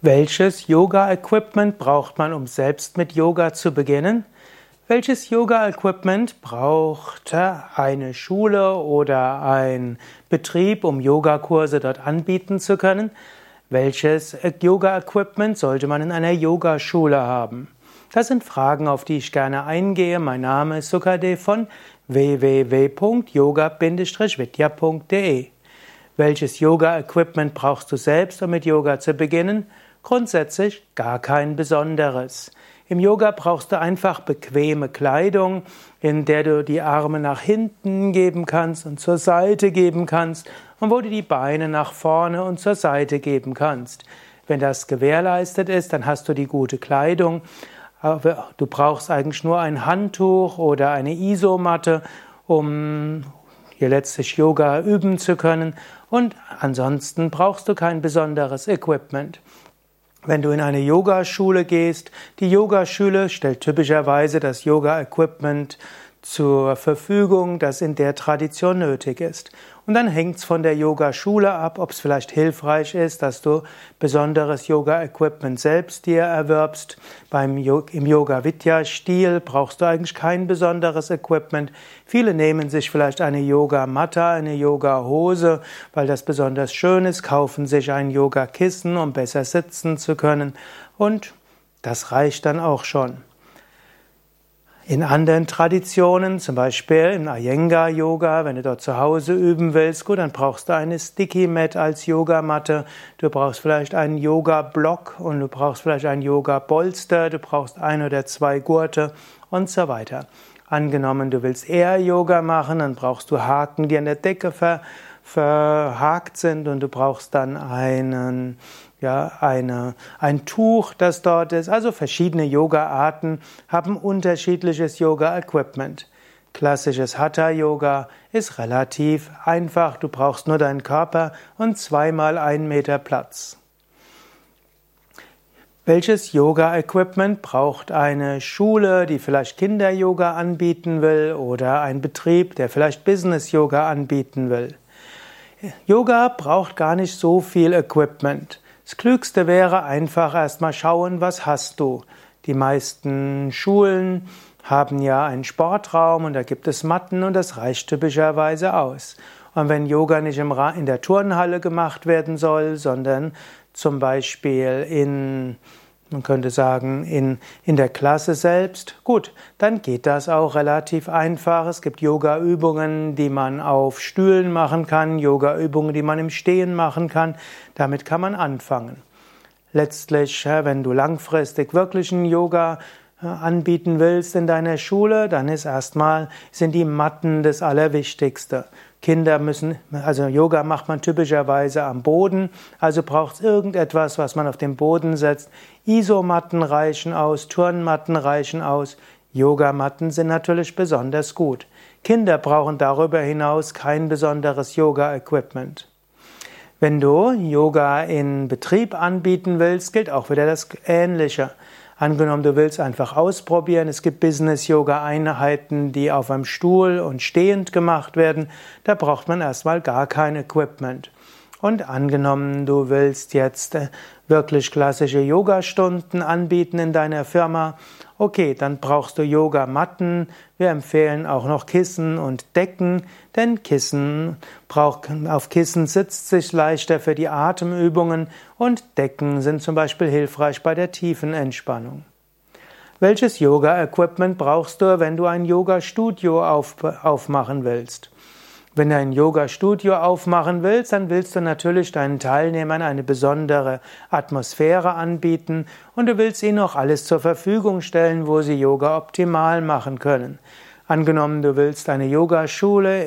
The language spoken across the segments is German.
Welches Yoga-Equipment braucht man, um selbst mit Yoga zu beginnen? Welches Yoga-Equipment braucht eine Schule oder ein Betrieb, um Yogakurse dort anbieten zu können? Welches Yoga-Equipment sollte man in einer Yogaschule haben? Das sind Fragen, auf die ich gerne eingehe. Mein Name ist Sukadev von www.yoga-vidya.de. Welches Yoga-Equipment brauchst du selbst, um mit Yoga zu beginnen? Grundsätzlich gar kein besonderes. Im Yoga brauchst du einfach bequeme Kleidung, in der du die Arme nach hinten geben kannst und zur Seite geben kannst und wo du die Beine nach vorne und zur Seite geben kannst. Wenn das gewährleistet ist, dann hast du die gute Kleidung. Du brauchst eigentlich nur ein Handtuch oder eine Isomatte, um hier letztlich Yoga üben zu können. Und ansonsten brauchst du kein besonderes Equipment. Wenn du in eine Yogaschule gehst, die Yogaschule stellt typischerweise das Yoga-Equipment zur Verfügung, das in der Tradition nötig ist. Und dann hängt es von der Yogaschule ab, ob es vielleicht hilfreich ist, dass du besonderes Yoga-Equipment selbst dir erwirbst. Beim Im Yoga-Vidya-Stil brauchst du eigentlich kein besonderes Equipment. Viele nehmen sich vielleicht eine Yoga-Matte, eine Yoga-Hose, weil das besonders schön ist, kaufen sich ein Yoga-Kissen, um besser sitzen zu können. Und das reicht dann auch schon. In anderen Traditionen, zum Beispiel im Iyengar Yoga, wenn du dort zu Hause üben willst, gut, dann brauchst du eine Sticky Mat als Yogamatte, du brauchst vielleicht einen Yoga Block und du brauchst vielleicht einen Yoga Bolster, du brauchst ein oder zwei Gurte und so weiter. Angenommen, du willst eher Yoga machen, dann brauchst du Haken, die an der Decke ver, verhakt sind und du brauchst dann einen ja, eine, ein Tuch, das dort ist. Also verschiedene Yoga-Arten haben unterschiedliches Yoga-Equipment. Klassisches Hatha-Yoga ist relativ einfach. Du brauchst nur deinen Körper und zweimal einen Meter Platz. Welches Yoga-Equipment braucht eine Schule, die vielleicht Kinder-Yoga anbieten will oder ein Betrieb, der vielleicht Business-Yoga anbieten will? Yoga braucht gar nicht so viel Equipment. Das Klügste wäre einfach erstmal schauen, was hast du. Die meisten Schulen haben ja einen Sportraum und da gibt es Matten und das reicht typischerweise aus. Und wenn Yoga nicht in der Turnhalle gemacht werden soll, sondern zum Beispiel in man könnte sagen, in, in der Klasse selbst, gut, dann geht das auch relativ einfach. Es gibt Yoga-Übungen, die man auf Stühlen machen kann, Yoga-Übungen, die man im Stehen machen kann. Damit kann man anfangen. Letztlich, wenn du langfristig wirklichen Yoga anbieten willst in deiner Schule, dann ist erstmal, sind die Matten das Allerwichtigste. Kinder müssen, also Yoga macht man typischerweise am Boden, also braucht es irgendetwas, was man auf den Boden setzt. Isomatten reichen aus, Turnmatten reichen aus, Yogamatten sind natürlich besonders gut. Kinder brauchen darüber hinaus kein besonderes Yoga-Equipment. Wenn du Yoga in Betrieb anbieten willst, gilt auch wieder das Ähnliche. Angenommen, du willst einfach ausprobieren, es gibt Business-Yoga-Einheiten, die auf einem Stuhl und stehend gemacht werden, da braucht man erstmal gar kein Equipment. Und angenommen, du willst jetzt äh, wirklich klassische Yoga-Stunden anbieten in deiner Firma, okay, dann brauchst du Yoga-Matten. Wir empfehlen auch noch Kissen und Decken, denn Kissen braucht, auf Kissen sitzt sich leichter für die Atemübungen und Decken sind zum Beispiel hilfreich bei der tiefen Entspannung. Welches Yoga-Equipment brauchst du, wenn du ein Yoga-Studio auf, aufmachen willst? Wenn du ein Yoga-Studio aufmachen willst, dann willst du natürlich deinen Teilnehmern eine besondere Atmosphäre anbieten und du willst ihnen auch alles zur Verfügung stellen, wo sie Yoga optimal machen können. Angenommen, du willst eine Yogaschule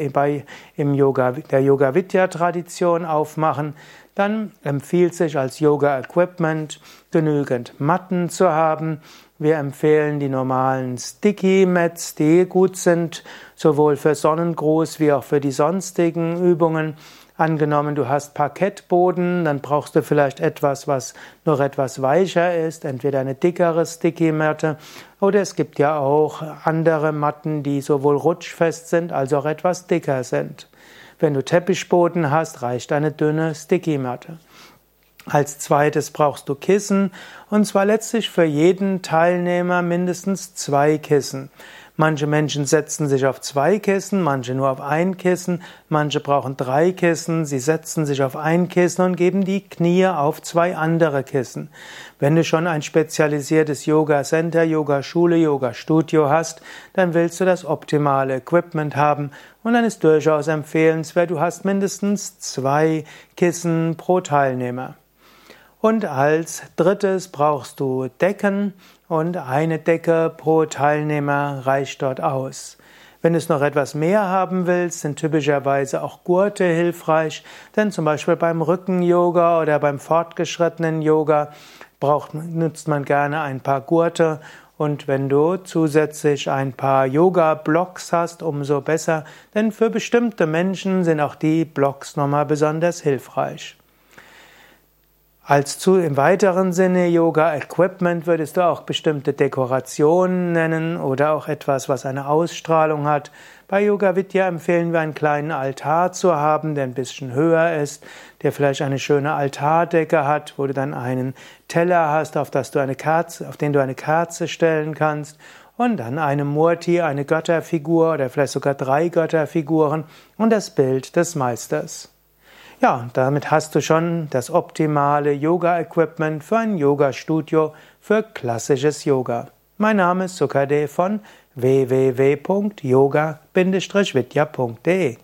im Yoga, der Yoga-Vidya-Tradition aufmachen, dann empfiehlt sich als Yoga-Equipment genügend Matten zu haben. Wir empfehlen die normalen Sticky Mats, die gut sind, sowohl für Sonnengruß wie auch für die sonstigen Übungen. Angenommen, du hast Parkettboden, dann brauchst du vielleicht etwas, was noch etwas weicher ist, entweder eine dickere Sticky-Matte oder es gibt ja auch andere Matten, die sowohl rutschfest sind als auch etwas dicker sind. Wenn du Teppichboden hast, reicht eine dünne Sticky-Matte. Als zweites brauchst du Kissen und zwar letztlich für jeden Teilnehmer mindestens zwei Kissen. Manche Menschen setzen sich auf zwei Kissen, manche nur auf ein Kissen, manche brauchen drei Kissen, sie setzen sich auf ein Kissen und geben die Knie auf zwei andere Kissen. Wenn du schon ein spezialisiertes Yoga Center, Yoga Schule, Yoga Studio hast, dann willst du das optimale Equipment haben und dann ist durchaus empfehlenswert, du hast mindestens zwei Kissen pro Teilnehmer. Und als drittes brauchst du Decken und eine Decke pro Teilnehmer reicht dort aus. Wenn du es noch etwas mehr haben willst, sind typischerweise auch Gurte hilfreich, denn zum Beispiel beim Rücken-Yoga oder beim fortgeschrittenen Yoga braucht, nutzt man gerne ein paar Gurte und wenn du zusätzlich ein paar Yoga-Blocks hast, umso besser, denn für bestimmte Menschen sind auch die Blocks nochmal besonders hilfreich. Als zu im weiteren Sinne Yoga Equipment würdest du auch bestimmte Dekorationen nennen oder auch etwas, was eine Ausstrahlung hat. Bei Yoga Vidya empfehlen wir einen kleinen Altar zu haben, der ein bisschen höher ist, der vielleicht eine schöne Altardecke hat, wo du dann einen Teller hast, auf das du eine Kerze, auf den du eine Kerze stellen kannst und dann eine Murti, eine Götterfigur oder vielleicht sogar drei Götterfiguren und das Bild des Meisters. Ja, damit hast du schon das optimale Yoga-Equipment für ein Yoga-Studio für klassisches Yoga. Mein Name ist Sukade von www.yoga-vidya.de